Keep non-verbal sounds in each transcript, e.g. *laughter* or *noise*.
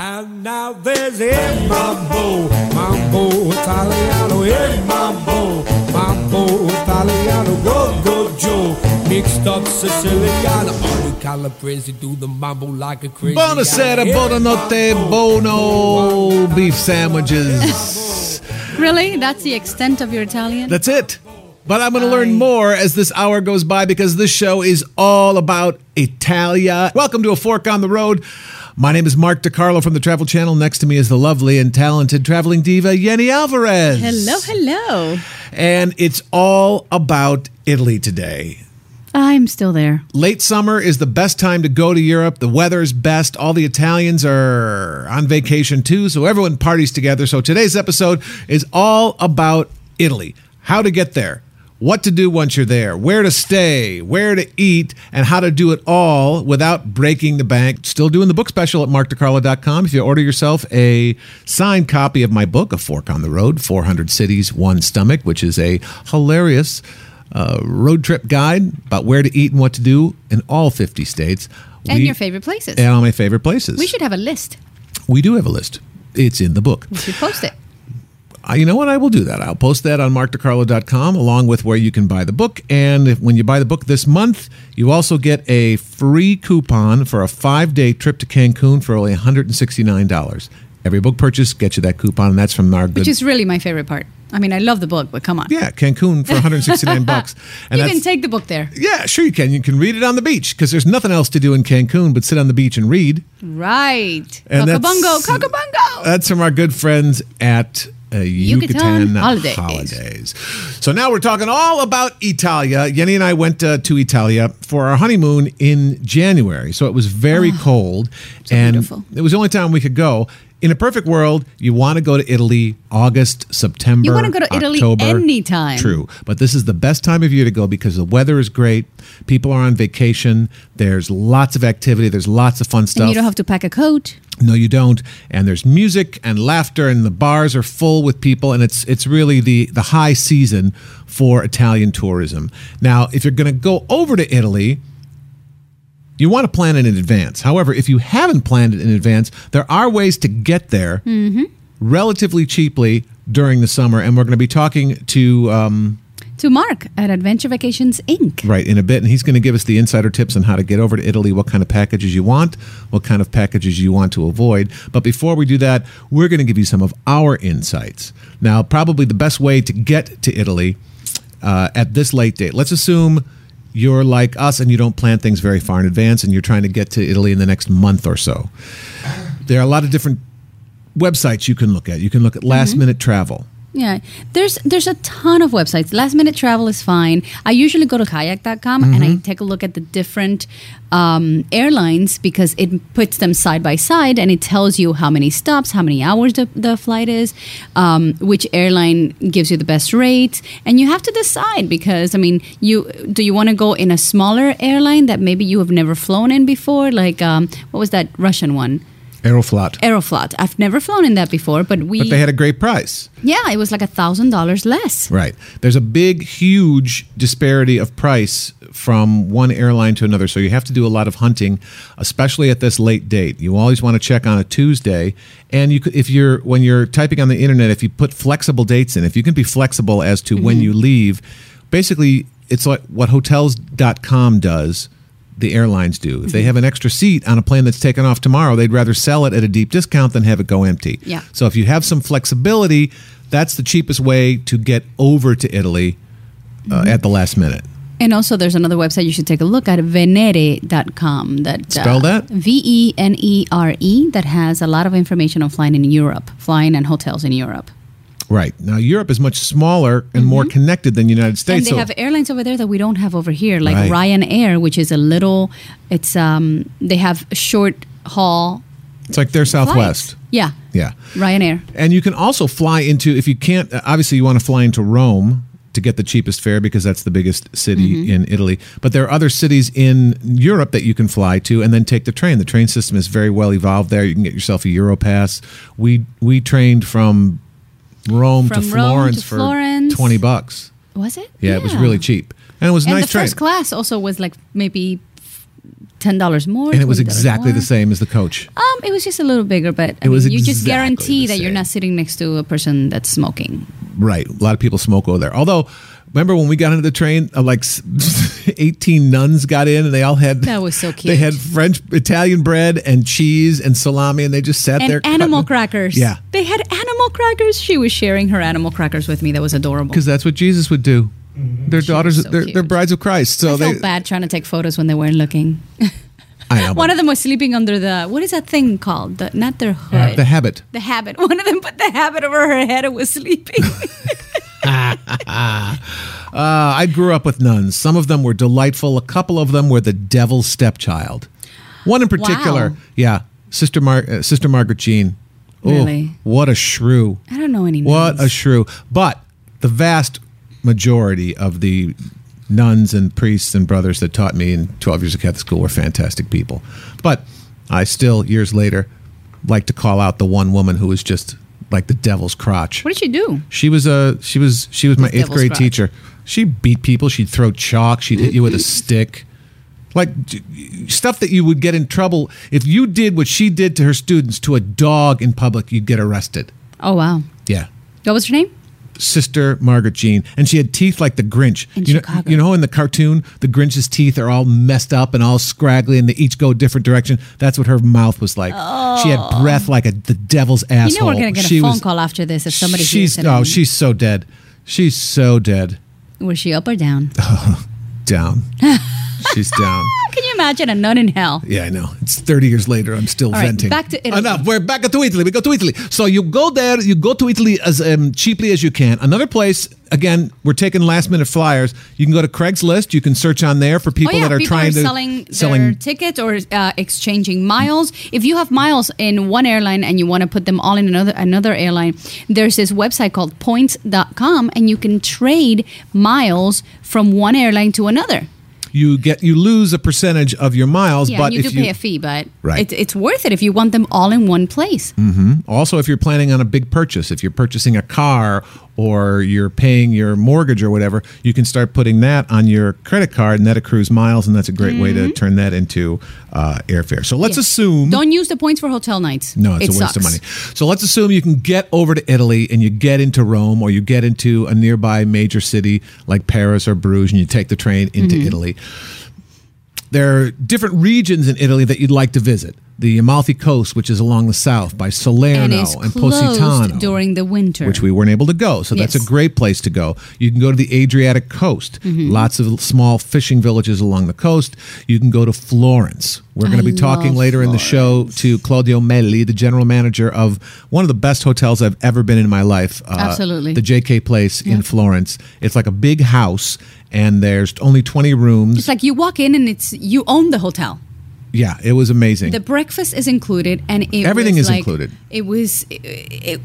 And now there's a mambo, mambo italiano, a mambo, mambo italiano, go go Joe, mixed up Siciliano, all the calabrese do the mambo like a crazy. Buonasera, guy. buonanotte, bono beef sandwiches. Really? That's the extent of your Italian? That's it. But I'm going to learn more as this hour goes by because this show is all about Italia. Welcome to A Fork on the Road. My name is Mark DeCarlo from the Travel Channel. Next to me is the lovely and talented traveling diva, Yeni Alvarez. hello, hello. And it's all about Italy today. I'm still there. Late summer is the best time to go to Europe. The weather's best. All the Italians are on vacation too, so everyone parties together. So today's episode is all about Italy. How to get there, what to do once you're there, where to stay, where to eat, and how to do it all without breaking the bank. Still doing the book special at markdecarlo.com. If you order yourself a signed copy of my book, A Fork on the Road 400 Cities, One Stomach, which is a hilarious uh, road trip guide about where to eat and what to do in all 50 states. And We- your favorite places. And all my favorite places. we should have a list. We do have a list. It's in the book. We should post it. You know what? I will do that. I'll post that on markdecarlo.com along with where you can buy the book. And if, when you buy the book this month, you also get a free coupon for a five day trip to Cancun for only $169. Every book purchase gets you that coupon, and that's from our good. Which is really my favorite part. I mean, I love the book, but come on. yeah, Cancun for *laughs* 169 bucks. And you can take the book there. Yeah, sure you can. You can read it on the beach because there's nothing else to do in Cancun but sit on the beach and read. Right. And that's- Cockabungo, cockabungo. That's from our good friends at uh, Yucatan, Yucatan Holidays. Holidays. So now we're talking all about Italia. Yeni and I went uh, to Italia for our honeymoon in January. So it was very cold. and beautiful. it was the only time we could go. In a perfect world, you want to go to Italy August, September. You wanna go to Italy October. anytime. True. But this is the best time of year to go because the weather is great. People are on vacation. There's lots of activity. There's lots of fun stuff. and you don't have to pack a coat. No, you don't. And there's music and laughter, and the bars are full with people, and it's it's really the the high season for Italian tourism. Now, if you're going to go over to Italy, you want to plan it in advance. However, if you haven't planned it in advance, there are ways to get there relatively cheaply during the summer, and we're going to be talking to. Um, To Mark at Adventure Vacations Inc. Right, in a bit. And he's going to give us the insider tips on how to get over to Italy, what kind of packages you want, what kind of packages you want to avoid. But before we do that, we're going to give you some of our insights. Now, probably the best way to get to Italy uh, at this late date, let's assume you're like us and you don't plan things very far in advance and you're trying to get to Italy in the next month or so. There are a lot of different websites you can look at. You can look at last mm-hmm. minute travel. Yeah, there's there's a ton of websites. Last minute travel is fine. I usually go to kayak.com and Mm-hmm. I take a look at the different um, airlines because it puts them side by side and it tells you how many stops, how many hours the, the flight is, um, which airline gives you the best rate, and you have to decide because I mean, you do you want to go in a smaller airline that maybe you have never flown in before, like um, what was that Russian one? Aeroflot. Aeroflot. I've never flown in that before, but we But they had a great price. yeah, it was like a thousand dollars less. Right. There's a big, huge disparity of price from one airline to another. So you have to do a lot of hunting, especially at this late date. You always want to check on a Tuesday. And you could, if you're when you're typing on the internet, if you put flexible dates in, if you can be flexible as to when mm-hmm. you leave, basically it's like what hotels.com does. The airlines do. If they have an extra seat on a plane that's taken off tomorrow, they'd rather sell it at a deep discount than have it go empty. Yeah. So if you have some flexibility, that's the cheapest way to get over to Italy uh, Mm-hmm. at the last minute. And also, there's another website you should take a look at, venere.com. That, uh, Spell that? V E N E R E, that has a lot of information on flying in Europe, flying and hotels in Europe. Right. Now, Europe is much smaller and more connected than the United Mm-hmm. And States. they so have airlines over there that we don't have over here, like Right. Ryanair, which is a little, it's, um, they have short haul it's like they're Southwest. flights. Yeah, Yeah. Ryanair. And you can also fly into, if you can't, uh, obviously, you want to fly into Rome to get the cheapest fare because that's the biggest city Mm-hmm. in Italy. But there are other cities in Europe that you can fly to and then take the train. The train system is very well evolved there. You can get yourself a Europass. We we trained from Rome to From Rome to Florence for Florence. 20 bucks. Was it? Yeah, it was really cheap. And it was a And nice the train. first class also was like maybe ten dollars more. And it was $20 exactly more. the same as the coach. Um, it was just a little bigger, but I It was mean, you just exactly guarantee the that you're same. not sitting next to a person that's smoking. Right. A lot of people smoke over there. Although, remember when we got into the train, uh, like *laughs* 18 nuns got in and they all had. That was so cute. They had French, Italian bread and cheese and salami and they just sat And there. animal crackers. Yeah. They had animal crackers. She was sharing her animal crackers with me. That was adorable. Because that's what Jesus would do. Their daughters, so they're, they're brides of Christ. So I they. felt bad trying to take photos when they weren't looking. *laughs* I know. *laughs* One of them was sleeping under the what is that thing called? The, not their hood. the habit. The habit. One of them put the habit over her head and was sleeping. *laughs* Uh, I grew up with nuns. Some of them were delightful. A couple of them were the devil's stepchild. One in particular, Wow. yeah, Sister Mar- uh, Sister Margaret Jean. Oh, Really? What a shrew! I don't know any What a shrew! But the vast majority of the nuns and priests and brothers that taught me in 12 years of Catholic school were fantastic people. But I still, years later, like to call out the one woman who was just like the devil's crotch. What did she do? She was a she was she was my eighth devil's grade crotch. teacher. She beat people. She'd throw chalk. She'd hit you with a stick, like stuff that you would get in trouble if you did what she did to her students to a dog in public. You'd get arrested. Oh wow. Yeah, What was her name? Sister Margaret Jean, and she had teeth like the Grinch. In you know, Chicago. you know, in the cartoon, the Grinch's teeth are all messed up and all scraggly, and they each go a different direction. That's what her mouth was like. She had oh. breath like a the devil's asshole. You know we're gonna get a She phone was- call after this if somebody She's oh, she's so dead. She's so dead. was she up or down? *laughs* down. *laughs* She's down. Imagine a nun in hell? Yeah, I know. It's 30 years later. I'm still right, venting. back to Italy. Enough. We're back to Italy. We go to Italy. So you go there. You go to Italy as um, cheaply as you can. Another place. Again, we're taking last minute flyers. You can go to Craigslist. You can search on there for people oh yeah, that are people trying are to selling, selling their tickets or uh, exchanging miles. If you have miles in one airline and you want to put them all in another another airline, there's this website called Points.com, and you can trade miles from one airline to another. You get you lose a percentage of your miles, Yeah, but you do you pay a fee, but Right. it's, it's worth it if you want them all in one place. Mm-hmm. Also, if you're planning on a big purchase, if you're purchasing a car or you're paying your mortgage or whatever, you can start putting that on your credit card and that accrues miles, and that's a great way to turn that into uh, airfare. So let's Mm-hmm. Yeah. assume. Don't use the points for hotel nights. no, it's It a waste of money. So let's assume you can get over to Italy and you get into Rome or you get into a nearby major city like Paris or Bruges and you take the train into Mm-hmm. Italy. There are different regions in Italy that you'd like to visit. The Amalfi Coast, which is along the south by Salerno And and, Positano during the winter. which we weren't able to go. So that's a great place to go. You can go to the Adriatic coast. Mm-hmm. Lots of small fishing villages along the coast. You can go to Florence. We're going to be talking later in the show to Claudio Meli, the general manager of one of the best hotels I've ever been in my life. Uh, Absolutely. The JK Place in Florence. It's like a big house and there's only 20 rooms. It's like you walk in and it's you own the hotel. Yeah, it was amazing. The breakfast is included, and it Everything was is like- included. It was it,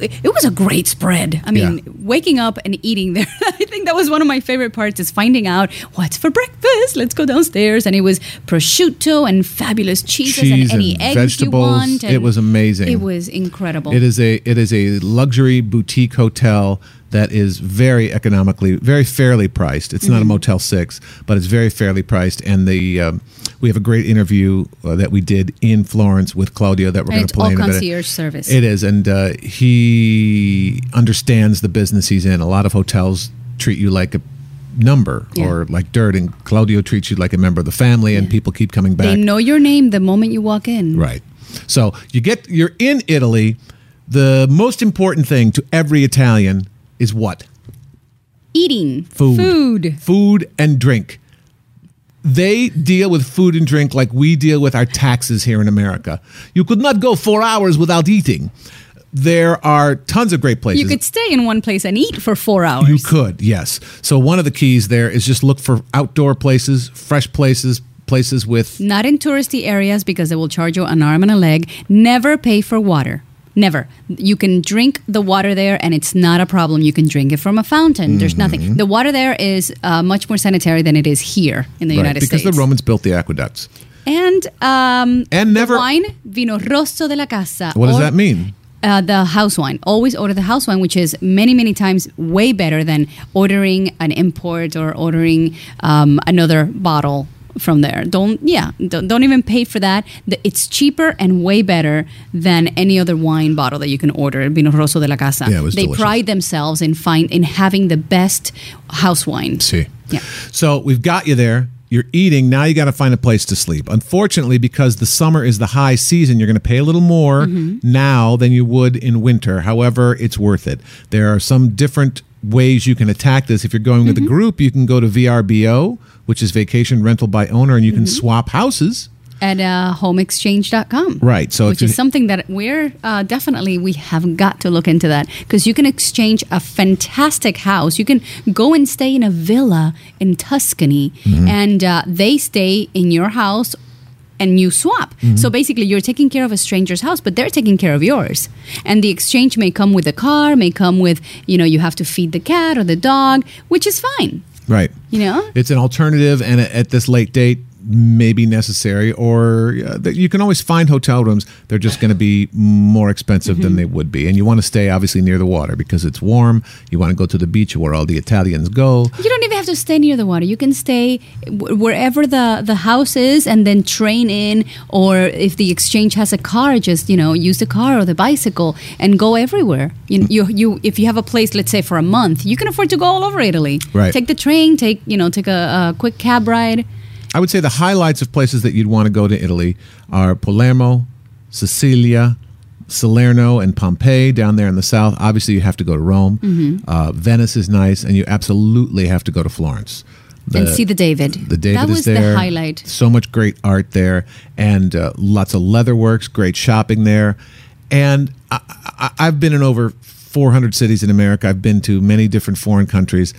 it, it was a great spread. I mean, Yeah. waking up and eating there. *laughs* I think that was one of my favorite parts is finding out what's for breakfast. Let's go downstairs, and it was prosciutto and fabulous cheeses Cheese and any and eggs vegetables. you want. It was amazing. It was incredible. It is a it is a luxury boutique hotel that is very economically, very fairly priced. It's not Mm-hmm. a Motel Six, but it's very fairly priced. And the um, we have a great interview uh, that we did in Florence with Claudio that we're going to play all in concierge service. It is, and uh, he understands the business he's in. A lot of hotels treat you like a number Yeah. or like dirt, and Claudio treats you like a member of the family, and Yeah. people keep coming back. They know your name the moment you walk in. Right. So you get you're in Italy. The most important thing to every Italian is what? Eating Food. Food. Food and drink. They deal with food and drink like we deal with our taxes here in America. You could not go four hours without eating. There are tons of great places. You could stay in one place and eat for four hours. You could, yes. So one of the keys there is just look for outdoor places, fresh places, places with Not in touristy areas because they will charge you an arm and a leg. Never pay for water. Never. You can drink the water there and it's not a problem. You can drink it from a fountain. There's Mm-hmm. nothing. The water there is uh, much more sanitary than it is here in the right, United because States. Because the Romans built the aqueducts. and um, And never- wine, vino rosso de la casa. What does or, that mean? Uh, the house wine. Always order the house wine, which is many, many times way better than ordering an import or ordering um, another bottle from there. Don't yeah, don't, don't even pay for that. The- It's cheaper and way better than any other wine bottle that you can order. Vino Rosso de la Casa. Yeah, it was they delicious. pride themselves in find in having the best house wine. See. Yeah. So we've got you there. You're eating. Now you got to find a place to sleep. Unfortunately, because the summer is the high season, you're going to pay a little more mm-hmm. now than you would in winter. However, it's worth it. There are some different ways you can attack this. If you're going with a group, you can go to VRBO, which is Vacation Rental by Owner, and you can swap houses. At uh, homeexchange.com. Right, so which is something that we're uh, definitely we have got to look into that because you can exchange a fantastic house. You can go and stay in a villa in Tuscany, Mm-hmm. and uh, they stay in your house. And you swap. Mm-hmm. So basically, you're taking care of a stranger's house, but they're taking care of yours. And the exchange may come with a car, may come with, you know, you have to feed the cat or the dog, which is fine. Right. You know? It's an alternative, and at this late date, may be necessary. Or uh, that you can always find hotel rooms. They're just going to be more expensive than they would be, and you want to stay obviously near the water because it's warm. You want to go to the beach where all the Italians go. You don't even have to stay near the water. You can stay wh- wherever the, the house is and then train in. Or if the exchange has a car, just you know use the car or the bicycle and go everywhere. You, you, you if you have a place, let's say for a month, you can afford to go all over Italy. Right. Take the train. Take you know take a, a quick cab ride. I would say the highlights of places that you'd want to go to Italy are Palermo, Sicilia, Salerno, and Pompeii down there in the south. Obviously, you have to go to Rome. Mm-hmm. Uh, Venice is nice, and you absolutely have to go to Florence. and see the David. The David that was there. the highlight. So much great art there, and uh, lots of leather works. Great shopping there, and I, I, I've been in over 400 cities in America. I've been to many different foreign countries.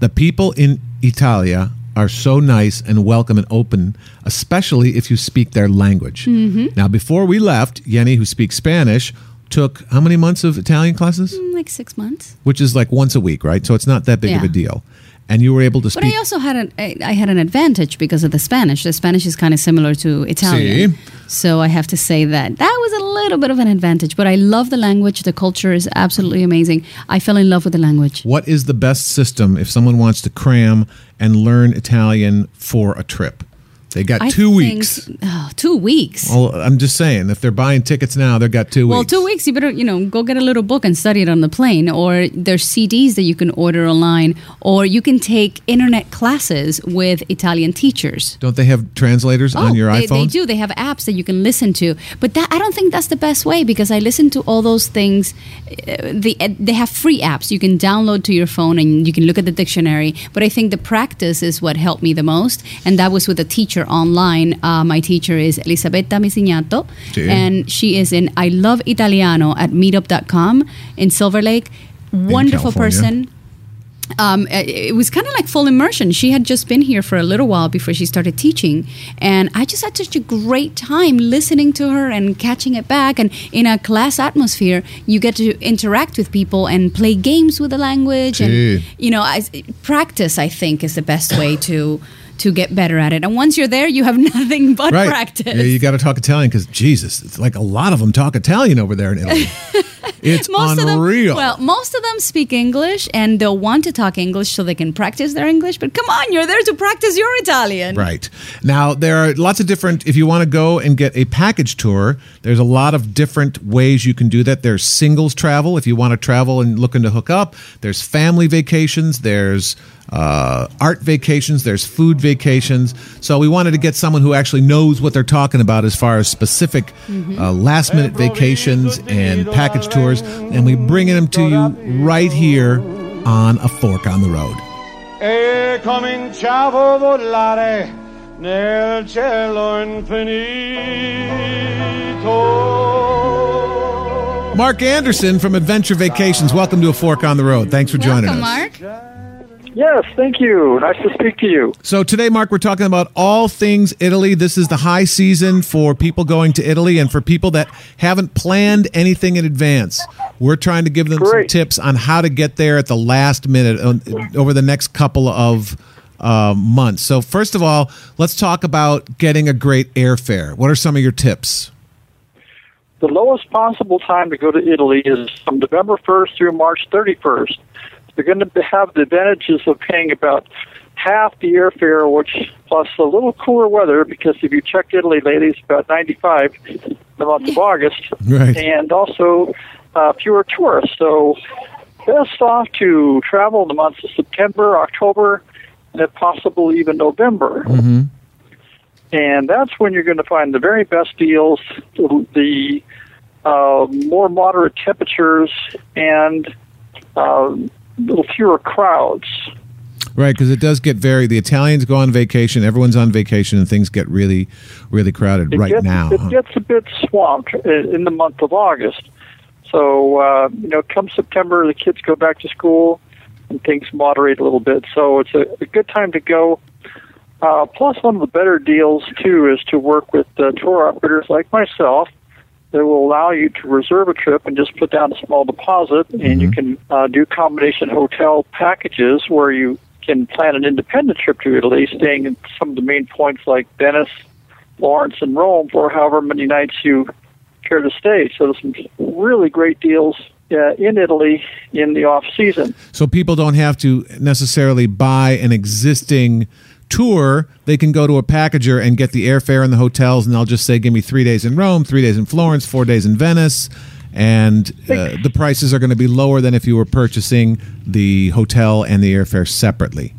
The people in Italia are so nice and welcome and open, especially if you speak their language. Mm-hmm. Now, before we left, Yeni, who speaks Spanish, took how many months of Italian classes? Like six months. Which is like once a week, right? So it's not that big of a deal. And you were able to But. I also had an I I had an advantage because of the Spanish. The Spanish is kind of similar to Italian, See? So I have to say that that was a little bit of an advantage. But I love the language. The culture is absolutely amazing. I fell in love with the language. What is the best system if someone wants to cram and learn Italian for a trip? They got I two think- weeks. oh, two weeks. Well, I'm just saying, if they're buying tickets now, they've got two weeks. Well, two weeks. You better, you know, go get a little book and study it on the plane. Or there's CDs that you can order online, or you can take internet classes with Italian teachers. Don't they have translators on your Oh, they, iPhone? They do. They have apps that you can listen to. But that I don't think that's the best way because I listen to all those things. Uh, the, uh, they have free apps you can download to your phone and you can look at the dictionary. But I think the practice is what helped me the most, and that was with a teacher online. Uh, my teacher is Elisabetta Misignato, Sí. and she is in I Love Italiano at Meetup.com in Silver Lake. Wonderful person um, it was kind of like full immersion. She had just been here for a little while before she started teaching, and I just had such a great time listening to her and catching it back. And in a class atmosphere, you get to interact with people and play games with the language, Gee. and you know, I, practice. I think is the best way to to get better at it. And once you're there, you have *laughs* nothing but right. practice. Yeah, you got to talk Italian because Jesus, it's like a lot of them talk Italian over there in *laughs* Italy. it's most unreal. of them well most of them speak english and they'll want to talk english so they can practice their english but come on you're there to practice your italian Right. Now, there are lots of different, if you want to go and get a package tour, there's a lot of different ways you can do that. There's singles travel, if you want to travel and looking to hook up. There's family vacations. There's uh, art vacations. There's food vacations. So we wanted to get someone who actually knows what they're talking about as far as specific uh, last minute vacations and package tours. And we bringing them to you right here on A Fork on the Road. E cominciavo a volare nel cielo infinito. Mark Anderson from Adventure Vacations. Welcome to A Fork on the Road. Thanks for joining Welcome, us. mark Yes, thank you. Nice to speak to you. So today, Mark, we're talking about all things Italy. This is the high season for people going to Italy and for people that haven't planned anything in advance. We're trying to give them some tips on how to get there at the last minute uh, over the next couple of uh, months. So first of all, let's talk about getting a great airfare. What are some of your tips? The lowest possible time to go to Italy is from November 1st through March 31st. They're going to have the advantages of paying about half the airfare, which plus a little cooler weather because if you check Italy lately, it's about 95 in the month of August, Right. and also uh, fewer tourists. So best off to travel in the months of September, October, and if possible even November. Mhm. And that's when you're going to find the very best deals, the, the uh, more moderate temperatures, and uh, little fewer crowds. Right, because it does get very. The Italians go on vacation. Everyone's on vacation, and things get really, really crowded It right gets, now. It huh? gets a bit swamped in the month of August. So, uh, you know, come September, the kids go back to school and things moderate a little bit. So it's a, a good time to go. Uh, plus, one of the better deals, too, is to work with uh, tour operators like myself that will allow you to reserve a trip and just put down a small deposit, and you can uh, do combination hotel packages where you can plan an independent trip to Italy, staying in some of the main points like Venice, Florence, and Rome for however many nights you care to stay. So there's some really great deals uh, in Italy in the off season. So people don't have to necessarily buy an existing tour. They can go to a packager and get the airfare and the hotels, and they'll just say, "Give me three days in Rome, three days in Florence, four days in Venice." And uh, the prices are going to be lower than if you were purchasing the hotel and the airfare separately.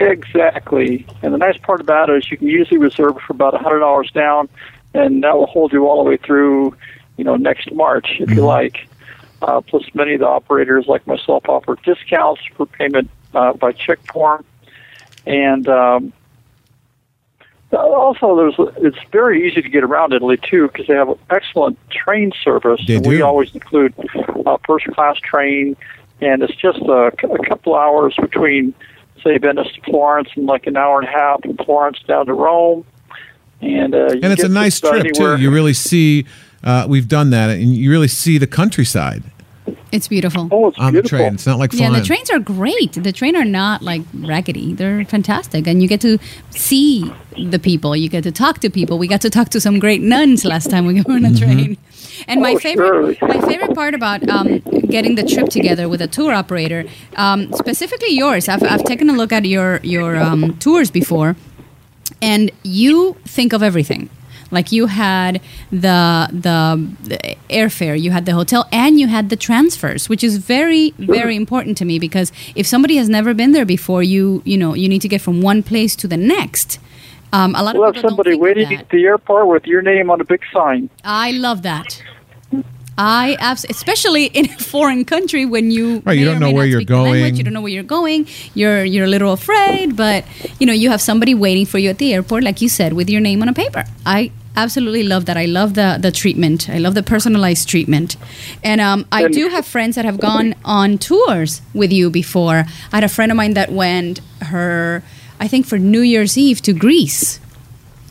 Exactly. And the nice part about it is you can usually reserve for about a hundred dollars down, and that will hold you all the way through, you know, next March if you like. Uh, plus, many of the operators, like myself, offer discounts for payment uh, by check form, and um, also there's it's very easy to get around Italy too because they have excellent train service. They and We always include a first class train, and it's just a, a couple hours between say Venice to Florence and like an hour and a half from Florence down to Rome. And uh, And it's a nice trip anywhere. too. You really see. Uh, we've done that, and you really see the countryside It's beautiful. oh, it's on the beautiful. train. It's not like flying. Yeah, the trains are great. The train are not like raggedy. They're fantastic, and you get to see the people. You get to talk to people. We got to talk to some great nuns last time we *laughs* were on a train. And my Oh, favorite, surely. my favorite part about um, getting the trip together with a tour operator, um, specifically yours. I've, I've taken a look at your your um, tours before, and you think of everything. Like you had the, the the airfare, you had the hotel, and you had the transfers, which is very very important to me because if somebody has never been there before, you you know you need to get from one place to the next. Um, a lot We'll of have people somebody waiting at the airport with your name on a big sign. I love that. I abs- especially in a foreign country when you Right, you don't or know may where you're speak the language, going. you don't know where you're going. You're you're a little afraid, but you know you have somebody waiting for you at the airport, like you said, with your name on a paper. I absolutely love that. I love the the treatment. I love the personalized treatment, and um, I do have friends that have gone on tours with you before. I had a friend of mine that went her, I think for New Year's Eve to Greece,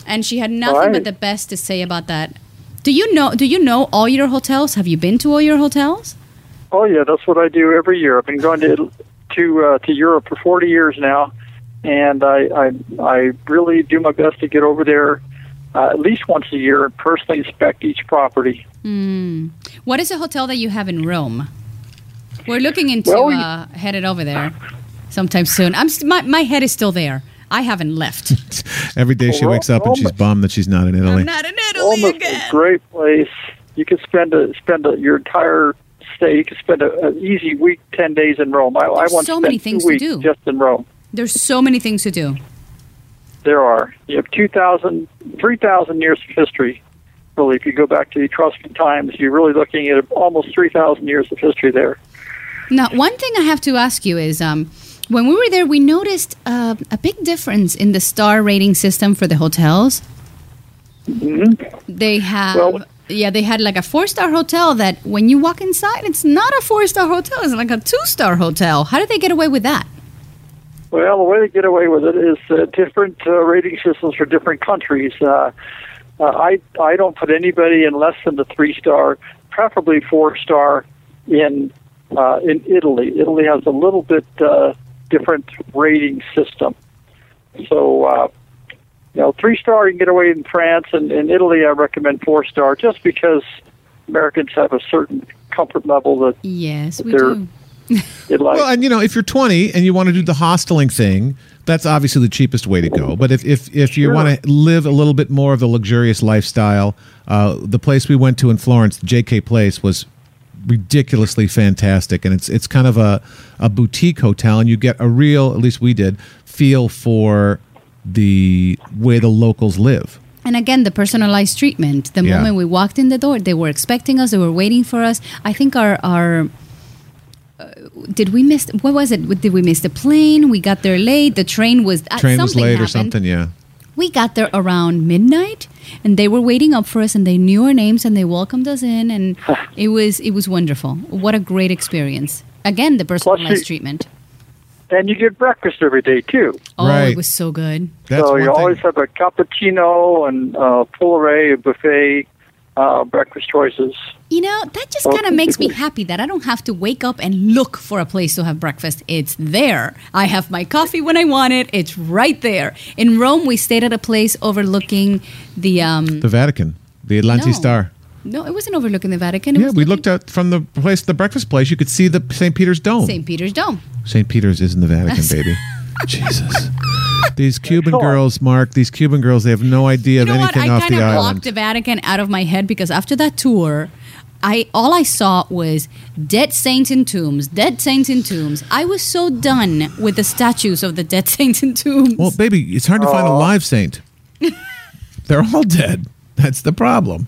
and she had nothing Right. but the best to say about that. Do you know? Do you know all your hotels? Have you been to all your hotels? Oh yeah, that's what I do every year. I've been going to to uh, to Europe for 40 years now, and I I, I really do my best to get over there uh, at least once a year and personally inspect each property. Hmm. What is a hotel that you have in Rome? We're looking into Well, uh, headed over there sometime soon. I'm st- my my head is still there. I haven't left. *laughs* Every day she wakes up and she's bummed that she's not in Italy. I'm not in Italy Almost again. a great place. You could spend a, spend a, your entire stay. You could spend an easy week, 10 days in Rome. I, I There's once so spent many two things to do. just in Rome. There's so many things to do. There are. You have 2,000, 3,000 years of history. Really, if you go back to the Etruscan times, you're really looking at almost 3,000 years of history there. Now, one thing I have to ask you is um, when we were there, we noticed uh, a big difference in the star rating system for the hotels. They have. Well- yeah, they had like a four star hotel that when you walk inside, it's not a four star hotel, it's like a two star hotel. How did they get away with that? Well, the way they get away with it is uh, different uh, rating systems for different countries. Uh, uh, I I don't put anybody in less than the three star, preferably four star, in uh, in Italy. Italy has a little bit uh, different rating system. So, uh, you know, three star you can get away in France, and in Italy I recommend four star, just because Americans have a certain comfort level that Yes, we do. It *laughs* like Well, and you know, if you're 20 and you want to do the hosteling thing, that's obviously the cheapest way to go. But if if, if you Sure. want to live a little bit more of the luxurious lifestyle, uh, the place we went to in Florence, JK Place, was ridiculously fantastic, and it's it's kind of a a boutique hotel, and you get a real, at least we did, feel for the way the locals live. And again, the personalized treatment. The Yeah. moment we walked in the door, they were expecting us. They were waiting for us. I think our our uh, did we miss what was it? Did we miss the plane? We got there late. The train was uh, Train was late or something, yeah. We got there around midnight, and they were waiting up for us, and they knew our names, and they welcomed us in, and *laughs* it was it was wonderful. What a great experience! Again, the personalized you- treatment. and you get breakfast every day too. Oh, Right. it was so good. That's so one you thing. always have a cappuccino and uh, full array of buffet uh, breakfast choices. You know, that just kind of makes me happy that I don't have to wake up and look for a place to have breakfast. It's there. I have my coffee when I want it. It's right there. In Rome, we stayed at a place overlooking the. Um, the Vatican, the Atlante No. Star. no, it wasn't overlooking the Vatican. It Yeah, was we looking- looked out from the place, the breakfast place. You could see the St. Peter's Dome. St. Peter's Dome. St. Peter's is in the Vatican, *laughs* baby. Jesus. These Cuban Excellent. girls, Mark, these Cuban girls, they have no idea You of know what? anything I off kind the of island. blocked the Vatican out of my head because after that tour, I all I saw was dead saints in tombs, dead saints in tombs. I was so done with the statues of the dead *laughs* saints in tombs. Well, baby, it's hard to find a oh. live saint. They're all dead. That's the problem.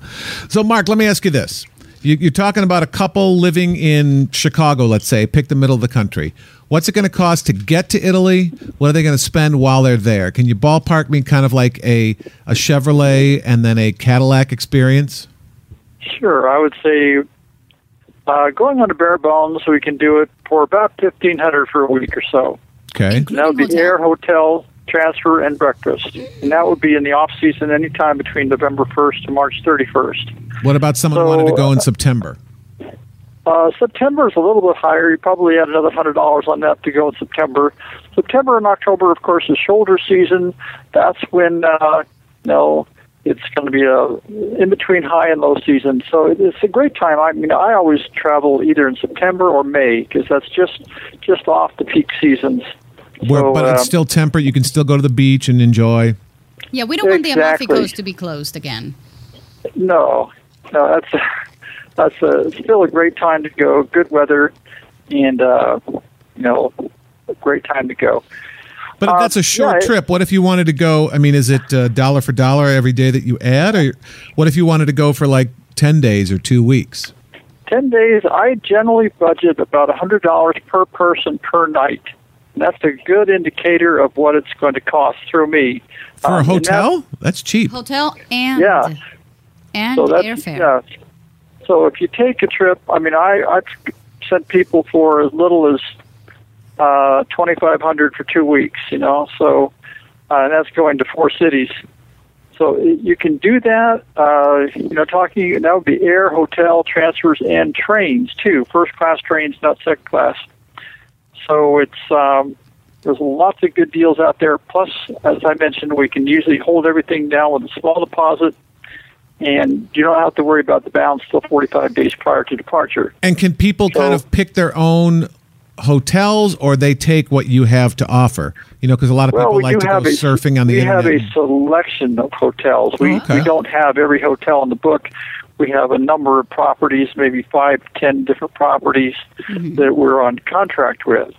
So, Mark, let me ask you this. You're talking about a couple living in Chicago, let's say, pick the middle of the country. What's it going to cost to get to Italy? What are they going to spend while they're there? Can you ballpark me kind of like a, a Chevrolet and then a Cadillac experience? Sure, I would say uh, going on a bare bones, we can do it for about fifteen hundred for a week or so. Okay. And that would be Hotel. air, hotel, transfer, and breakfast. And that would be in the off season, anytime between November first to March thirty first. What about someone who So, wanted to go in uh, September? Uh, September is a little bit higher. You probably add another hundred dollars on that to go in September. September and October, of course, is shoulder season. That's when uh, you know it's going to be a in between high and low season. So it's a great time. I mean, I always travel either in September or May because that's just just off the peak seasons. Where, So, but it's um, still temperate. You can still go to the beach and enjoy. yeah, we don't want the Amalfi Exactly. Coast to be closed again. No, no, that's that's a, still a great time to go. Good weather, and uh, you know, a great time to go. But if Uh, that's a short yeah, trip. What if you wanted to go? I mean, is it uh, dollar for dollar every day that you add, or what if you wanted to go for like ten days or two weeks? Ten days, I generally budget about a hundred dollars per person per night. And that's a good indicator of what it's going to cost through me. For Um, a and hotel? That's cheap. Hotel and Yeah. and So that's airfare. yeah. So if you take a trip, I mean, I I've sent people for as little as uh, twenty five hundred for two weeks. You know, so uh, that's going to four cities. So you can do that. Uh, you know, talking that would be air, hotel, transfers, and trains too. First class trains, not second class. So it's um, there's lots of good deals out there. Plus, as I mentioned, we can usually hold everything down with a small deposit and you don't have to worry about the balance till 45 days prior to departure. And can people kind of pick their own hotels, or they take what you have to offer? You know, because a lot of Well, people we like to go a, surfing on the we internet. have a selection of hotels. We, okay. we don't have every hotel in the book. We have a number of properties, maybe five, ten different properties mm-hmm. that we're on contract with.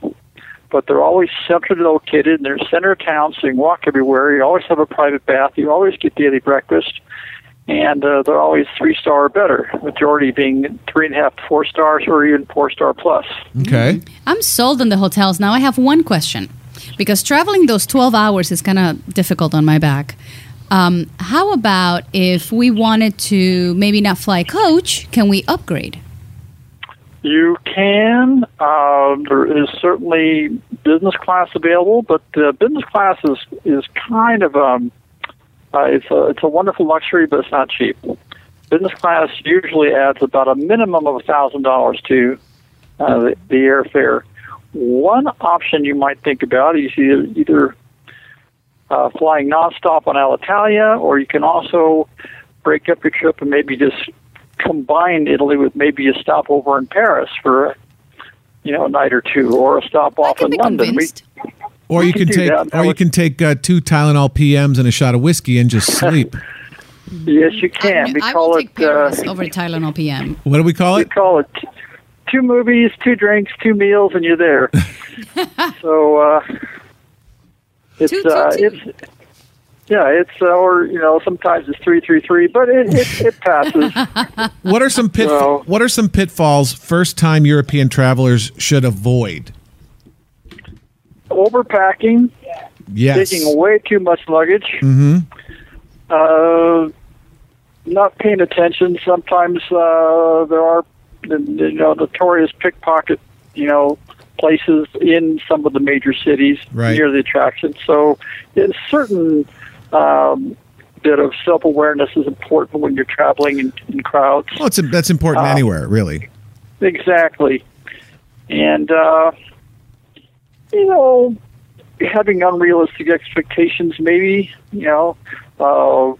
But they're always centrally located, and they're center of town, so you can walk everywhere. You always have a private bath. You always get daily breakfast. And uh, they're always three star or better, majority being three and a half, four stars, or even four star plus. okay. I'm sold on the hotels. Now I have one question because traveling those 12 hours is kind of difficult on my back. Um, how about if we wanted to maybe not fly coach, can we upgrade? You can. Um, there is certainly business class available, but uh, business class is is kind of um, uh, it's a it's a wonderful luxury, but it's not cheap. Business class usually adds about a minimum of a thousand dollars to uh, the, the airfare. One option you might think about is either, either uh, flying nonstop on Alitalia, or you can also break up your trip and maybe just combine Italy with maybe a stopover in Paris for you know, a night or two, or a stop off in London. We, convinced. Or you can can take, that. That or you can take uh, two Tylenol PMs and a shot of whiskey and just sleep. *laughs* yes, you can. I, we I call will it. take Paris Uh, over Tylenol PM. what do we call we it? call it two movies, two drinks, two meals, and you're there. *laughs* so uh, it's Two, two, uh, two. it's yeah, it's uh, or you know sometimes it's three three three, but it it, it passes. *laughs* What are some pit? Well- what are some pitfalls first-time European travelers should avoid? Overpacking, Yes. taking way too much luggage. hmm Uh, not paying attention. Sometimes uh, there are, you know, notorious pickpocket, you know, places in some of the major cities Right. near the attraction. So, a certain um, bit of self-awareness is important when you're traveling in, in crowds. Well, it's that's important Uh, anywhere, really. Exactly. And, uh, you know, having unrealistic expectations, maybe, you know, uh,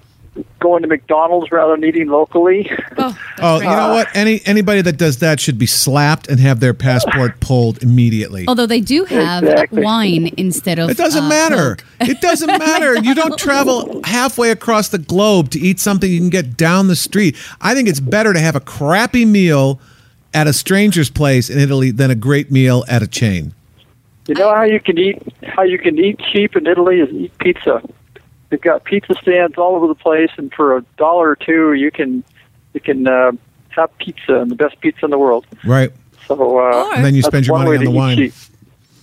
going to McDonald's rather than eating locally. Oh, *laughs* Oh, you know what? Any anybody that does that should be slapped and have their passport *laughs* pulled immediately. Although they do have Exactly. wine instead of It doesn't uh, matter. Coke. It doesn't *laughs* matter. You don't travel halfway across the globe to eat something you can get down the street. I think it's better to have a crappy meal at a stranger's place in Italy than a great meal at a chain. You know how you can eat how you can eat cheap in Italy is eat pizza. They've got pizza stands all over the place, and for a dollar or two, you can you can uh, have pizza and the best pizza in the world. Right. So uh, And then you spend your money on the wine. cheap.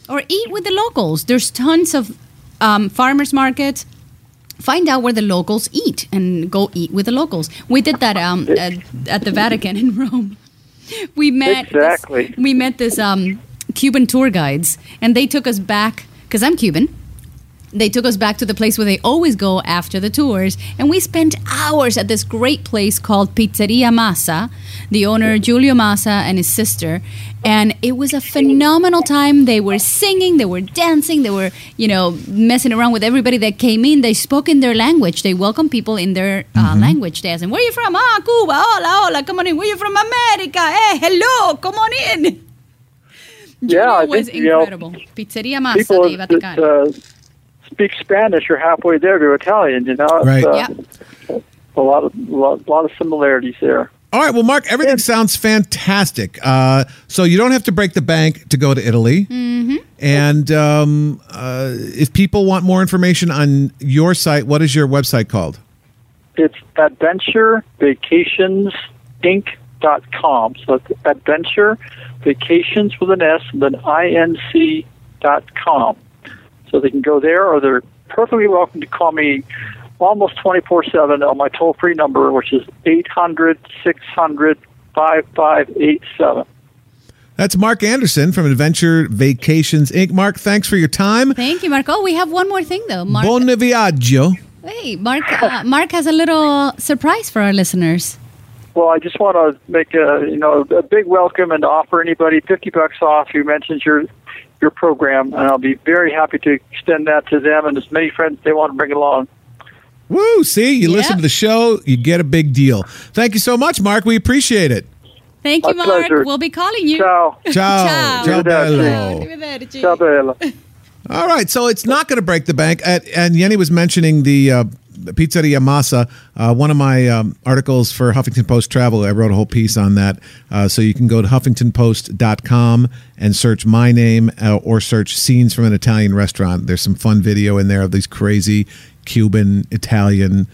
or eat with the locals. There's tons of um, farmers markets. Find out where the locals eat and go eat with the locals. We did that um, *laughs* at, at the Vatican in Rome. We met Exactly. This, we met this um, Cuban tour guides, and they took us back because I'm Cuban. They took us back to the place where they always go after the tours, and we spent hours at this great place called Pizzeria Massa. The owner, Giulio Massa, and his sister, and it was a phenomenal time. They were singing, they were dancing, they were, you know, messing around with everybody that came in. They spoke in their language. They welcomed people in their uh, language. They asked them, "Where are you from? Ah, Cuba. Hola, hola. Come on in. Where are you from? America. Hey, hello. Come on in." Yeah, it was think, you know, incredible. Pizzeria Massa People di that uh, speak Spanish you're halfway there to Italian. You know, Right. uh, yeah. a lot of lot, lot of similarities there. All right. Well, Mark, everything sounds fantastic. Uh, so you don't have to break the bank to go to Italy. Mm-hmm. And um, uh, if people want more information on your site, what is your website called? It's adventurevacationsinc.com. So it's adventure vacations with an S and then inc dot com. So they can go there, or they're perfectly welcome to call me almost 24 7 on my toll free number, which is 800 600 5587. That's Mark Anderson from Adventure Vacations Inc. Mark, thanks for your time. Thank you, Mark. Oh, we have one more thing though. Mark, Buon viaggio. hey, Mark. Uh, Mark has a little surprise for our listeners. Well, I just want to make a you know a big welcome and offer anybody 50 bucks off who mentions your your program, and I'll be very happy to extend that to them and as many friends they want to bring along. Woo! See, you listen to the show, you get a big deal. Thank you so much, Mark. We appreciate it. Thank you, My Mark. pleasure. We'll be calling you. Ciao. *laughs* Ciao. Ciao. Ciao, bello. Arrivederci. Ciao, bella. All right, so it's not going to break the bank. Uh, and Yeni was mentioning the uh, Pizzeria Massa. Uh, one of my um, articles for Huffington Post Travel, I wrote a whole piece on that. Uh, so you can go to huffingtonpost.com and search my name uh, or search scenes from an Italian restaurant. There's some fun video in there of these crazy Cuban, Italian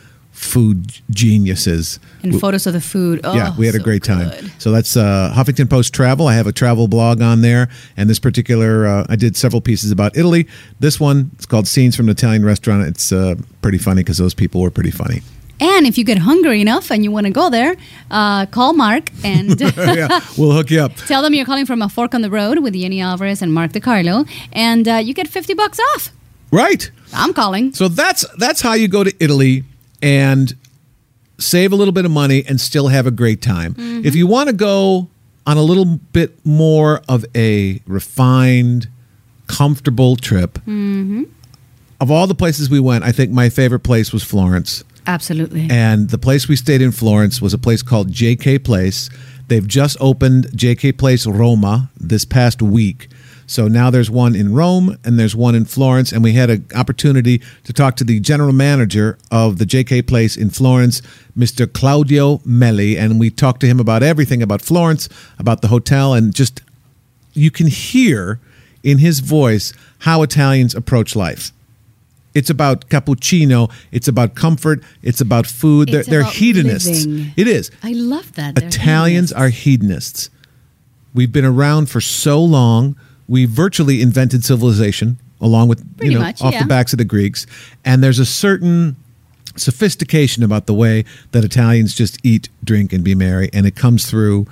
food geniuses. And photos of the food. Oh, yeah, we had a great time. good. So that's uh, Huffington Post Travel. I have a travel blog on there, and this particular, uh, I did several pieces about Italy. This one, it's called Scenes from an Italian Restaurant. It's uh, pretty funny because those people were pretty funny. And if you get hungry enough and you want to go there, uh, call Mark and *laughs* yeah, we'll hook you up. *laughs* tell them you're calling from a fork on the road with Yeni Alvarez and Mark DeCarlo, and uh, you get 50 bucks off. Right. I'm calling. So that's that's how you go to Italy and save a little bit of money and still have a great time. Mm-hmm. If you want to go on a little bit more of a refined, comfortable trip, mm-hmm. of all the places we went, I think my favorite place was Florence. Absolutely. And the place we stayed in Florence was a place called JK Place. They've just opened JK Place Roma this past week. So now there's one in Rome and there's one in Florence. And we had an opportunity to talk to the general manager of the JK Place in Florence, Mr. Claudio Meli. And we talked to him about everything about Florence, about the hotel, and just you can hear in his voice how Italians approach life. It's about cappuccino. It's about comfort. It's about food. It's they're, they're hedonists. living. It is. I love that. They're Italians hedonists. are hedonists. We've been around for so long. We virtually invented civilization, along with Pretty you know much, off yeah. the backs of the Greeks. And there's a certain sophistication about the way that Italians just eat, drink, and be merry, and it comes through.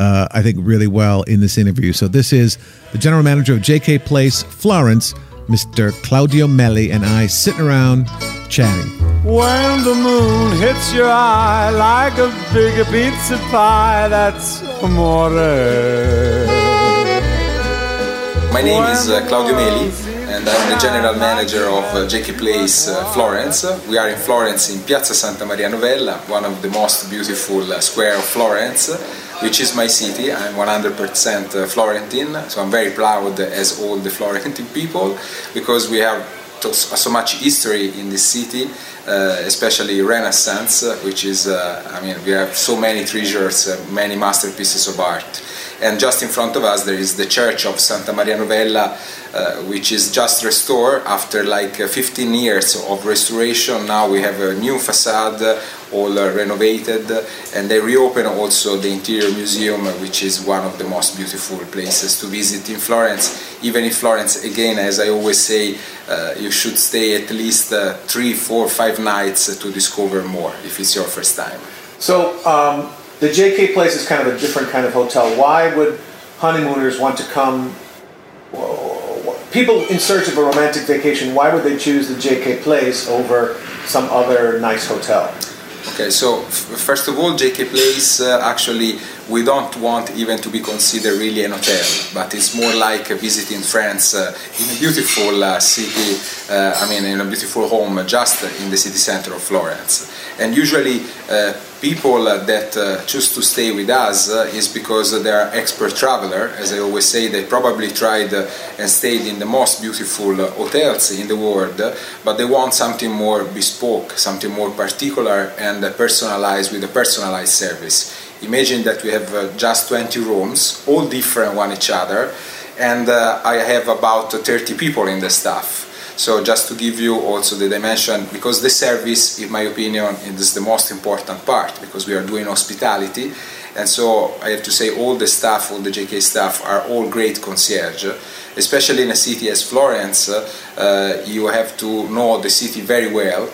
Uh, I think really well in this interview. So this is the general manager of JK Place, Florence, Mr. Claudio Meli, and I sitting around chatting. When the moon hits your eye like a big pizza pie, that's amore. My name is uh, Claudio Meli, and I'm the general manager of uh, JK Place uh, Florence. We are in Florence in Piazza Santa Maria Novella, one of the most beautiful uh, square of Florence, which is my city. I'm 100% uh, Florentine, so I'm very proud, as all the Florentine people, because we have so much history in this city, uh, especially Renaissance, which is, uh, I mean, we have so many treasures, uh, many masterpieces of art. And just in front of us, there is the Church of Santa Maria Novella, uh, which is just restored after like uh, 15 years of restoration. Now we have a new facade, all uh, renovated, and they reopen also the interior museum, which is one of the most beautiful places to visit in Florence. Even in Florence, again, as I always say, uh, you should stay at least uh, three, four, five nights to discover more if it's your first time. So um, the JK Place is kind of a different kind of hotel. Why would honeymooners want to come? People in search of a romantic vacation, why would they choose the JK Place over some other nice hotel? Okay, so first of all, JK Place uh, actually we don't want even to be considered really an hotel, but it's more like visiting France uh, in a beautiful uh, city. Uh, I mean, in a beautiful home just in the city center of Florence. And usually, uh, people uh, that uh, choose to stay with us uh, is because they are expert traveler. As I always say, they probably tried and stayed in the most beautiful hotels in the world, but they want something more bespoke, something more particular and personalized with a personalized service. Imagine that we have just 20 rooms, all different one each other, and I have about 30 people in the staff. So just to give you also the dimension, because the service, in my opinion, is the most important part because we are doing hospitality, and so I have to say all the staff, all the JK staff are all great concierge. Especially in a city as Florence, uh, you have to know the city very well,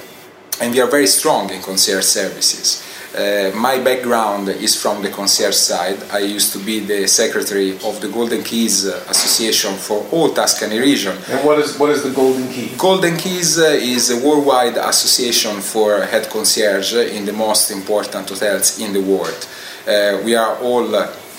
and we are very strong in concierge services. Uh, my background is from the concierge side. I used to be the secretary of the Golden Keys uh, Association for all Tuscany region. And what is what is the Golden Key? Golden Keys uh, is a worldwide association for head concierge in the most important hotels in the world. Uh, we are all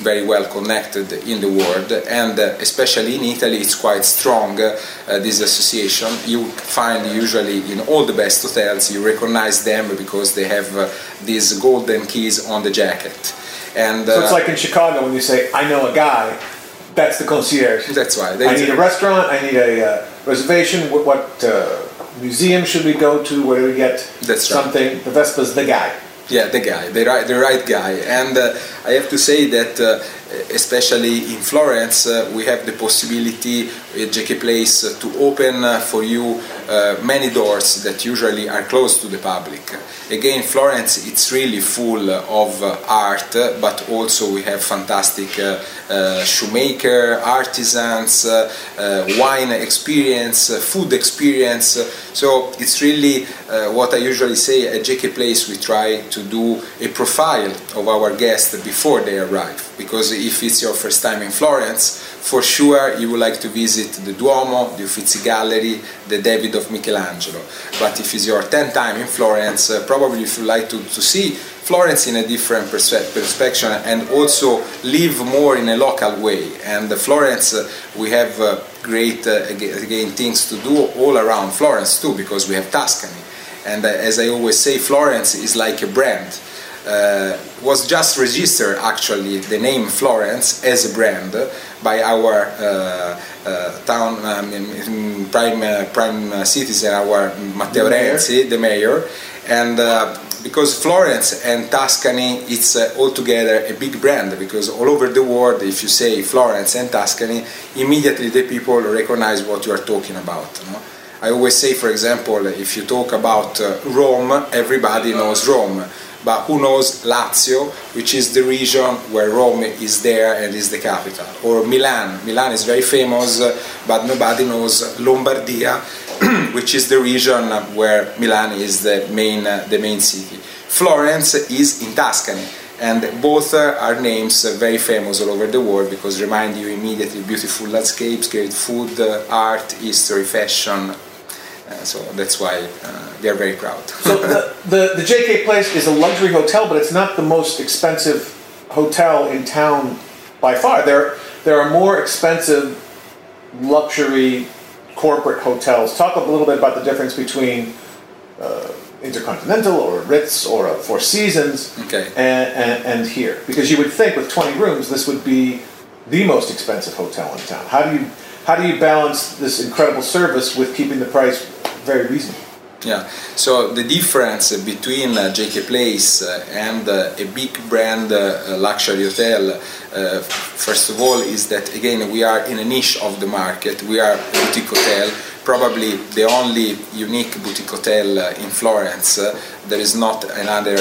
very well connected in the world, and uh, especially in Italy, it's quite strong. Uh, this association you find usually in all the best hotels. You recognize them because they have uh, these golden keys on the jacket. And So it's like in Chicago when you say, "I know a guy." That's the concierge. that's why I need a restaurant. I need a uh, reservation. What, what uh, museum should we go to? Where do we get That's right. something? The Vespa's the guy. Yeah, the guy, the right, the right guy. And uh, I have to say that, uh, especially in Florence, uh, we have the possibility at JK Place uh, to open uh, for you uh, many doors that usually are closed to the public. Again, Florence, it's really full of uh, art, uh, but also we have fantastic shoemaker, artisans, wine experience, food experience. So it's really what I usually say at JK Place. We try to do a profile of our guests before they arrive, because if it's your first time in Florence, for sure you would like to visit the Duomo, the Uffizi Gallery, the David of Michelangelo. But if it's your 10th time in Florence, uh, probably if you like to, to see Florence in a different perspe- perspective and also live more in a local way. And Florence, uh, we have uh, great uh, again things to do all around Florence too, because we have Tuscany. And uh, as I always say, Florence is like a brand. Uh, was just registered actually the name Florence as a brand by our uh, uh, town um, prime prime citizen, our Matteo Renzi, the mayor, and because Florence and Tuscany, it's uh, altogether a big brand because all over the world, if you say Florence and Tuscany, immediately the people recognize what you are talking about. No? I always say, for example, if you talk about uh, Rome, everybody knows Rome. But who knows Lazio, which is the region where Rome is there and is the capital? Or Milan. Milan is very famous, uh, but nobody knows Lombardia, *clears throat* which is the region where Milan is the main, uh, the main city. Florence is in Tuscany, and both uh, are names very famous all over the world because remind you immediately beautiful landscapes, great food, art, history, fashion. Uh, so that's why uh, they are very proud. *laughs* so the, the, the JK Place is a luxury hotel, but it's not the most expensive hotel in town by far. There, there are more expensive luxury corporate hotels. Talk a little bit about the difference between uh, Intercontinental or Ritz or a Four Seasons okay. and, and, and, here. Because you would think with 20 rooms, this would be the most expensive hotel in town. How do you, how do you balance this incredible service with keeping the price very reasonable? Yeah, so the difference between uh, JK Place uh, and uh, a big brand uh, luxury hotel, uh, first of all, is that again we are in a niche of the market. We are a boutique hotel, probably the only unique boutique hotel uh, in Florence. there is not another.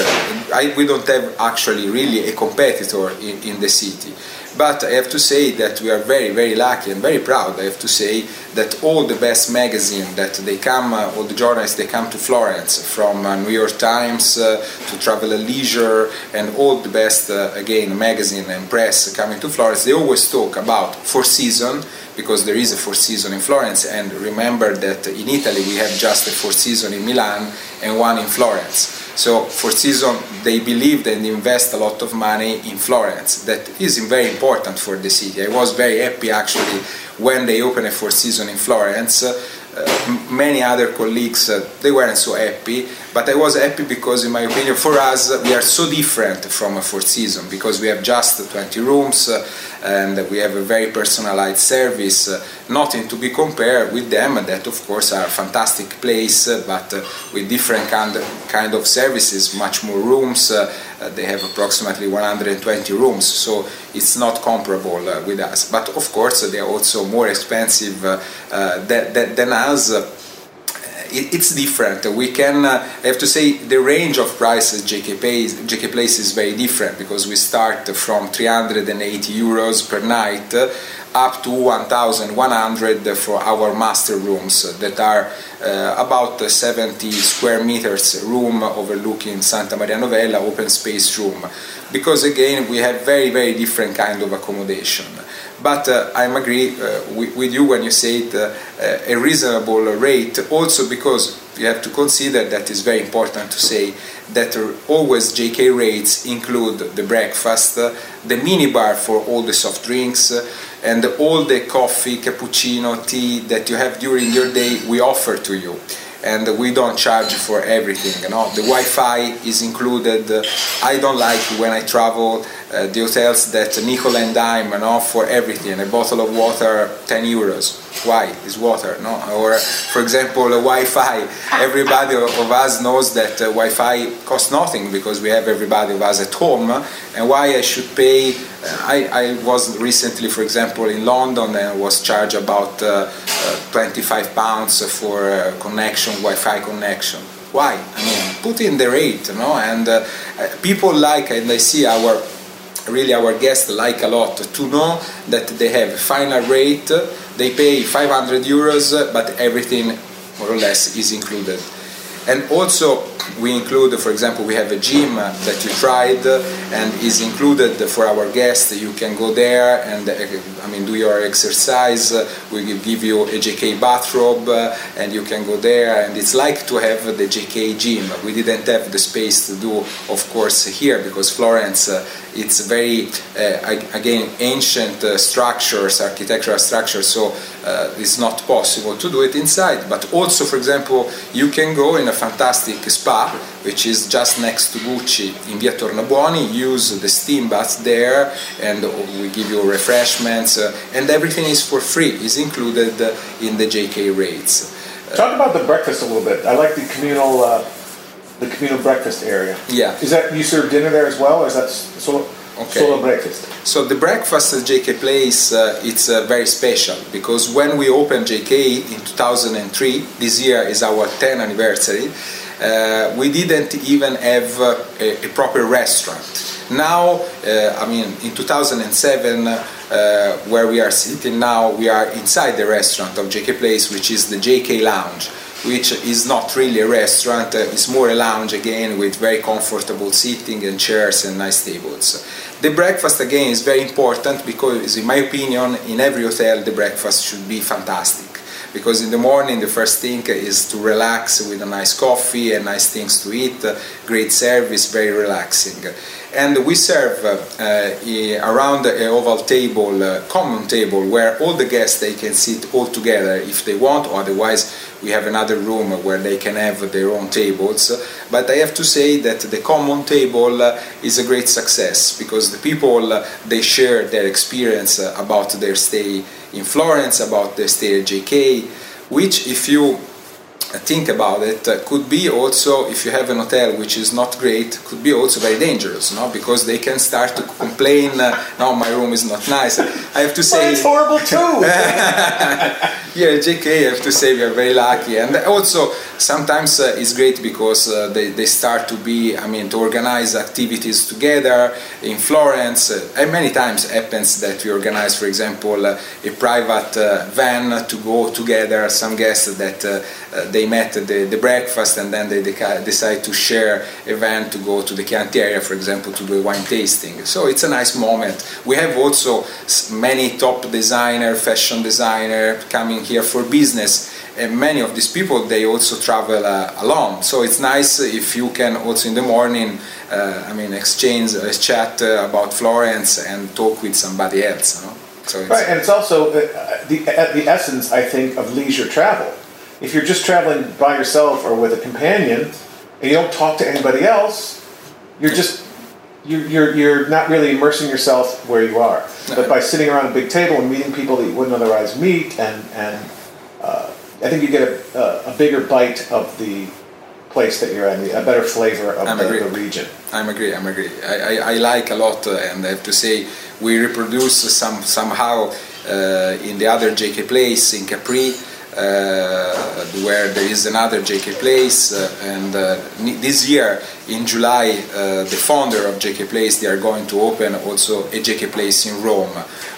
I, we don't have actually really a competitor in, in the city. But I have to say that we are very, very lucky and very proud. I have to say that all the best magazines that they come, uh, all the journalists, they come to Florence, from uh, New York Times uh, to Travel and Leisure, and all the best, uh, again, magazine and press coming to Florence. They always talk about Four Seasons because there is a Four Seasons in Florence. And remember that in Italy we have just a Four Seasons in Milan and one in Florence. So for season, they believed and invest a lot of money in Florence. That is very important for the city. I was very happy actually when they opened a Four Seasons in Florence uh, many other colleagues uh, they weren't so happy but i was happy because in my opinion for us we are so different from a four season because we have just 20 rooms uh, and we have a very personalized service uh, nothing to be compared with them that of course are a fantastic place uh, but with different kind of, kind of services much more rooms they have approximately 120 rooms so it's not comparable with us. But of course they are also more expensive than, than us it's different. We can, uh, I have to say, the range of prices JK, pays, JK Place is very different because we start from 380 euros per night up to 1,100 for our master rooms that are uh, about 70 square meters room overlooking Santa Maria Novella, open space room. Because again, we have very, very different kind of accommodation. But uh, I agree uh, with, with, you when you say it, uh, a reasonable rate, also because you have to consider that it's very important to say that always JK rates include the breakfast, the minibar for all the soft drinks, and all the coffee, cappuccino, tea that you have during your day, we offer to you and we don't charge for everything. You know? The Wi-Fi is included. I don't like when I travel uh, the hotels that nickel and dime, you know, for everything. A bottle of water, 10 euros. Why? It's water, no? Or, for example, Wi-Fi. Everybody of us knows that uh, Wi-Fi costs nothing because we have everybody of us at home. And why I should pay? Uh, I, I was recently, for example, in London and was charged about uh, uh, 25 pounds for connection, Wi-Fi connection. Why? I mean, put in the rate, you know, and uh, people like, and I see our really our guests like a lot to know that they have final rate, they pay 500 euros, but everything more or less is included. And also we include, for example, we have a gym uh, that you tried uh, and is included for our guests. You can go there and uh, I mean do your exercise. We give you a JK bathrobe and you can go there. And it's like to have the JK gym. We didn't have the space to do, of course, here because Florence it's very uh, again ancient uh, structures, architectural structures. So uh, it's not possible to do it inside. But also, for example, you can go in a fantastic spa, which is just next to Gucci in Via Tornabuoni. Use the steam bath there, and we give you refreshments, uh, and everything is for free. is included in the JK rates. Talk about the breakfast a little bit. I like the communal, uh, the communal breakfast area. Yeah. Is that you serve dinner there as well, or is that solo, okay. solo breakfast? So the breakfast at JK Place uh, it's uh, very special because when we opened JK in 2003, this year is our 10th anniversary. Uh, we didn't even have uh, a, a proper restaurant. Now, uh, I mean, in 2007, uh, where we are sitting now, we are inside the restaurant of JK Place, which is the JK Lounge, which is not really a restaurant, uh, it's more a lounge again with very comfortable seating and chairs and nice tables. The breakfast again is very important because, in my opinion, in every hotel the breakfast should be fantastic because in the morning the first thing is to relax with a nice coffee and nice things to eat, great service, very relaxing. And we serve uh, around an oval table, a common table, where all the guests they can sit all together if they want, otherwise we have another room where they can have their own tables. But I have to say that the common table uh, is a great success because the people uh, they share their experience about their stay in Florence, about the stay at JK, which if you think about it uh, could be also if you have an hotel which is not great could be also very dangerous no because they can start to complain uh, no my room is not nice i have to say well, it's horrible too *laughs* yeah jk i have to say we are very lucky. And also sometimes uh, it's great because uh, they, they start to be i mean to organize activities together in florence uh, and many times happens that we organize for example uh, a private van to go together some guests that they met at the, the breakfast and then they decide to share a van to go to the Chianti area, for example, to do a wine tasting. So it's a nice moment. We have also many top designer, fashion designer coming here for business. And many of these people, they also travel uh, alone. So it's nice if you can also in the morning, uh, I mean, exchange, uh, chat uh, about Florence and talk with somebody else. You know? So right, and it's also uh, the, the essence, I think, of leisure travel if you're just traveling by yourself or with a companion and you don't talk to anybody else, you're just you're, you're, you're not really immersing yourself where you are. But by sitting around a big table and meeting people that you wouldn't otherwise meet, and, and uh, I think you get a, a, bigger bite of the place that you're in, a better flavor of the, the, region. I'm agree. I'm agree. I, I, I like a lot, uh, and I have to say we reproduce some somehow uh, in the other JK place in Capri uh, where there is another JK Place, uh, and uh, this year in July, the founder of JK Place, they are going to open also a JK Place in Rome,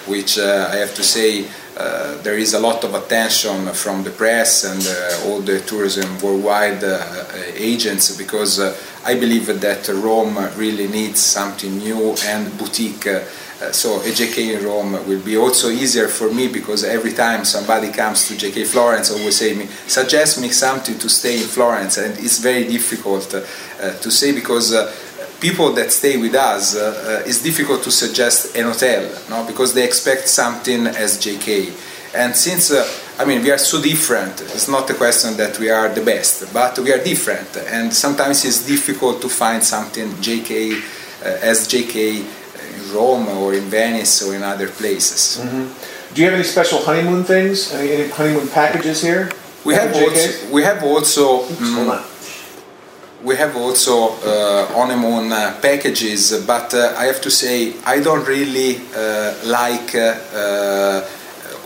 which I have to say uh, there is a lot of attention from the press and uh, all the tourism worldwide uh, agents because I believe that Rome really needs something new and boutique. Uh, so a JK in Rome will be also easier for me because every time somebody comes to JK Florence, always say me, suggest me something to stay in Florence, and it's very difficult uh, uh, to say because uh, people that stay with us, uh, uh, it's difficult to suggest an hotel, no? because they expect something as JK. And since, I mean, we are so different, it's not a question that we are the best, but we are different. And sometimes it's difficult to find something JK as JK Rome or in Venice or in other places. Mm-hmm. Do you have any special honeymoon things? Any, any honeymoon packages here? We have also, we have also um, we have also uh, honeymoon uh, packages, but uh, I have to say I don't really uh, like uh, uh,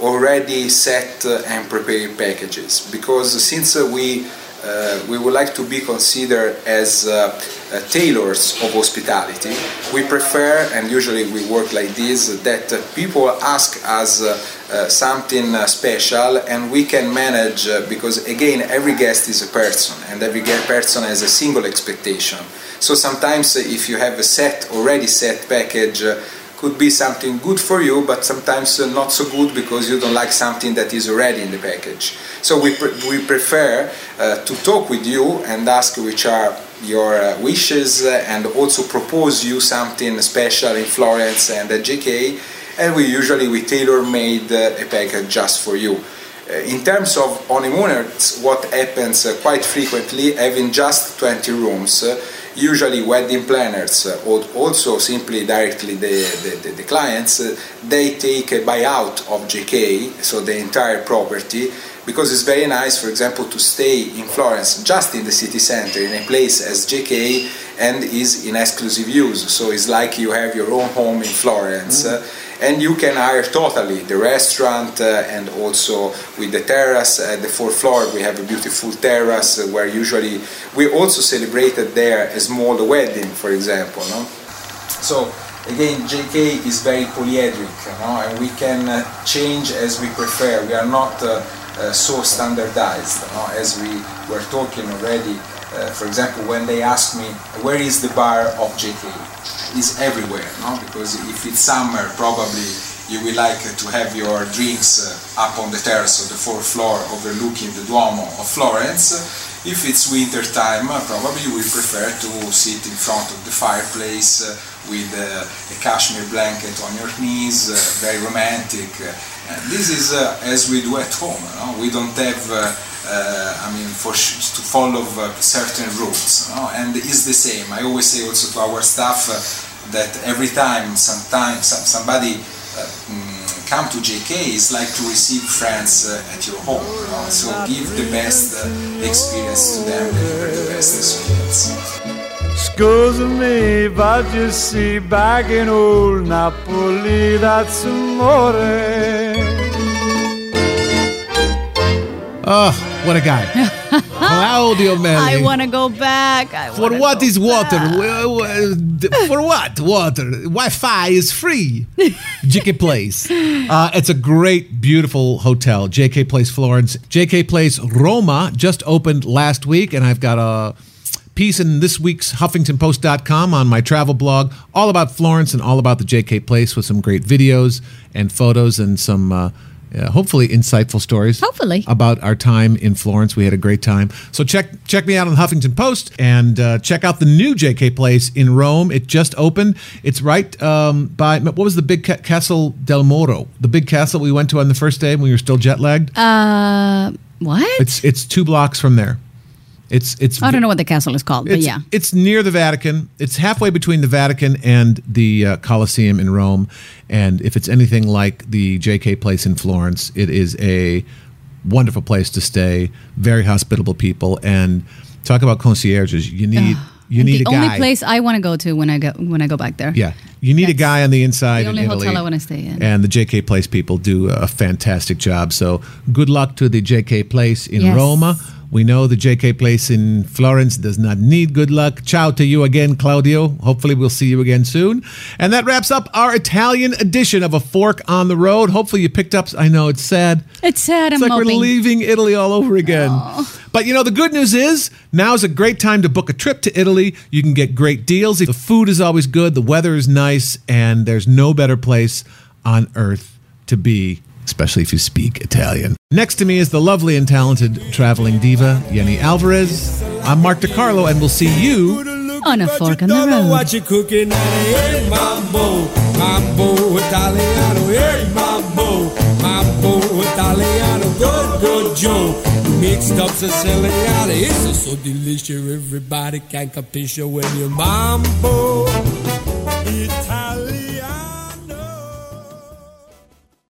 already set and prepared packages because since we uh, we would like to be considered as uh, uh, tailors of hospitality. We prefer, and usually we work like this, that people ask us something special and we can manage because again every guest is a person and every person has a single expectation. So sometimes if you have a set already set package could be something good for you, but sometimes uh, not so good because you don't like something that is already in the package. So we, pre- we prefer uh, to talk with you and ask which are your uh, wishes uh, and also propose you something special in Florence and at JK. And we usually we tailor made uh, a package just for you. Uh, in terms of honeymooners, what happens quite frequently, having just 20 rooms, usually wedding planners uh, or also simply directly the, the, the, the clients, uh, they take a buyout of JK, so the entire property, because it's very nice, for example, to stay in Florence, just in the city center, in a place as JK, and is in exclusive use. So it's like you have your own home in Florence. Mm. Uh, Uh, and you can hire totally the restaurant uh, and also with the terrace at the fourth floor we have a beautiful terrace uh, where usually we also celebrated there a small wedding for example no? so again jk is very polyhedric no? and we can uh, change as we prefer we are not uh, uh, so standardized no? as we were talking already uh, for example when they ask me where is the bar of jk It's everywhere, no? Because if it's summer, probably you will like to have your drinks uh, up on the terrace of the fourth floor overlooking the Duomo of Florence. If it's winter time, uh, probably you will prefer to sit in front of the fireplace with a cashmere blanket on your knees, very romantic. This is as we do at home. No? We don't have I mean, for to follow uh, certain rules, and it's the same. I always say also to our staff uh, that every time, sometimes some, somebody mm, come to JK, it's like to receive friends at your home. No? So give the best experience to them, deliver the best experience. Scusa me, but you see, back in old Napoli, that's amore. Oh, what a guy. *laughs* Claudio Meli. I want to go back. I For what is water? For what? Water. Wi Fi is free. *laughs* JK Place. Uh, it's a great, beautiful hotel. JK Place Florence. JK Place Roma just opened last week, and I've got a piece in this week's HuffingtonPost.com on my travel blog, all about Florence and all about the JK Place with some great videos and photos and some. Uh, uh, hopefully insightful stories. Hopefully about our time in Florence. We had a great time. So check check me out on the Huffington Post and uh, check out the new JK Place in Rome. It just opened. It's right um, by what was the big ca- Castle del Moro, the big castle we went to on the first day when we were still jet lagged. Uh, what? It's it's two blocks from there. It's it's. I don't know what the castle is called, but yeah, it's near the Vatican. It's halfway between the Vatican and the uh, Colosseum in Rome. And if it's anything like the J.K. Place in Florence, it is a wonderful place to stay. Very hospitable people, and talk about concierges. You need. You need the a guy. The only place I want to go to when I go when I go back there. Yeah, you need That's a guy on the inside. The only in hotel I want to stay in. And the JK Place people do a fantastic job. So good luck to the JK Place in yes. Roma. We know the JK place in Florence does not need good luck. Ciao to you again, Claudio. Hopefully, we'll see you again soon. And that wraps up our Italian edition of A Fork on the Road. Hopefully, you picked up. I know it's sad. It's sad. It's I'm like we're leaving Italy all over again. Oh. But you know, the good news is now is a great time to book a trip to Italy. You can get great deals. The food is always good, the weather is nice, and there's no better place on earth to be especially if you speak Italian. Next to me is the lovely and talented traveling diva, Yeni Alvarez. I'm Mark DeCarlo, and we'll see you on a fork in the road. What you cooking? Hey, mambo, mambo Italiano. Hey, mambo, mambo Italiano. Good, good Joe. Mixed up Siciliano. It's so delicious. Everybody can capisce when you mambo.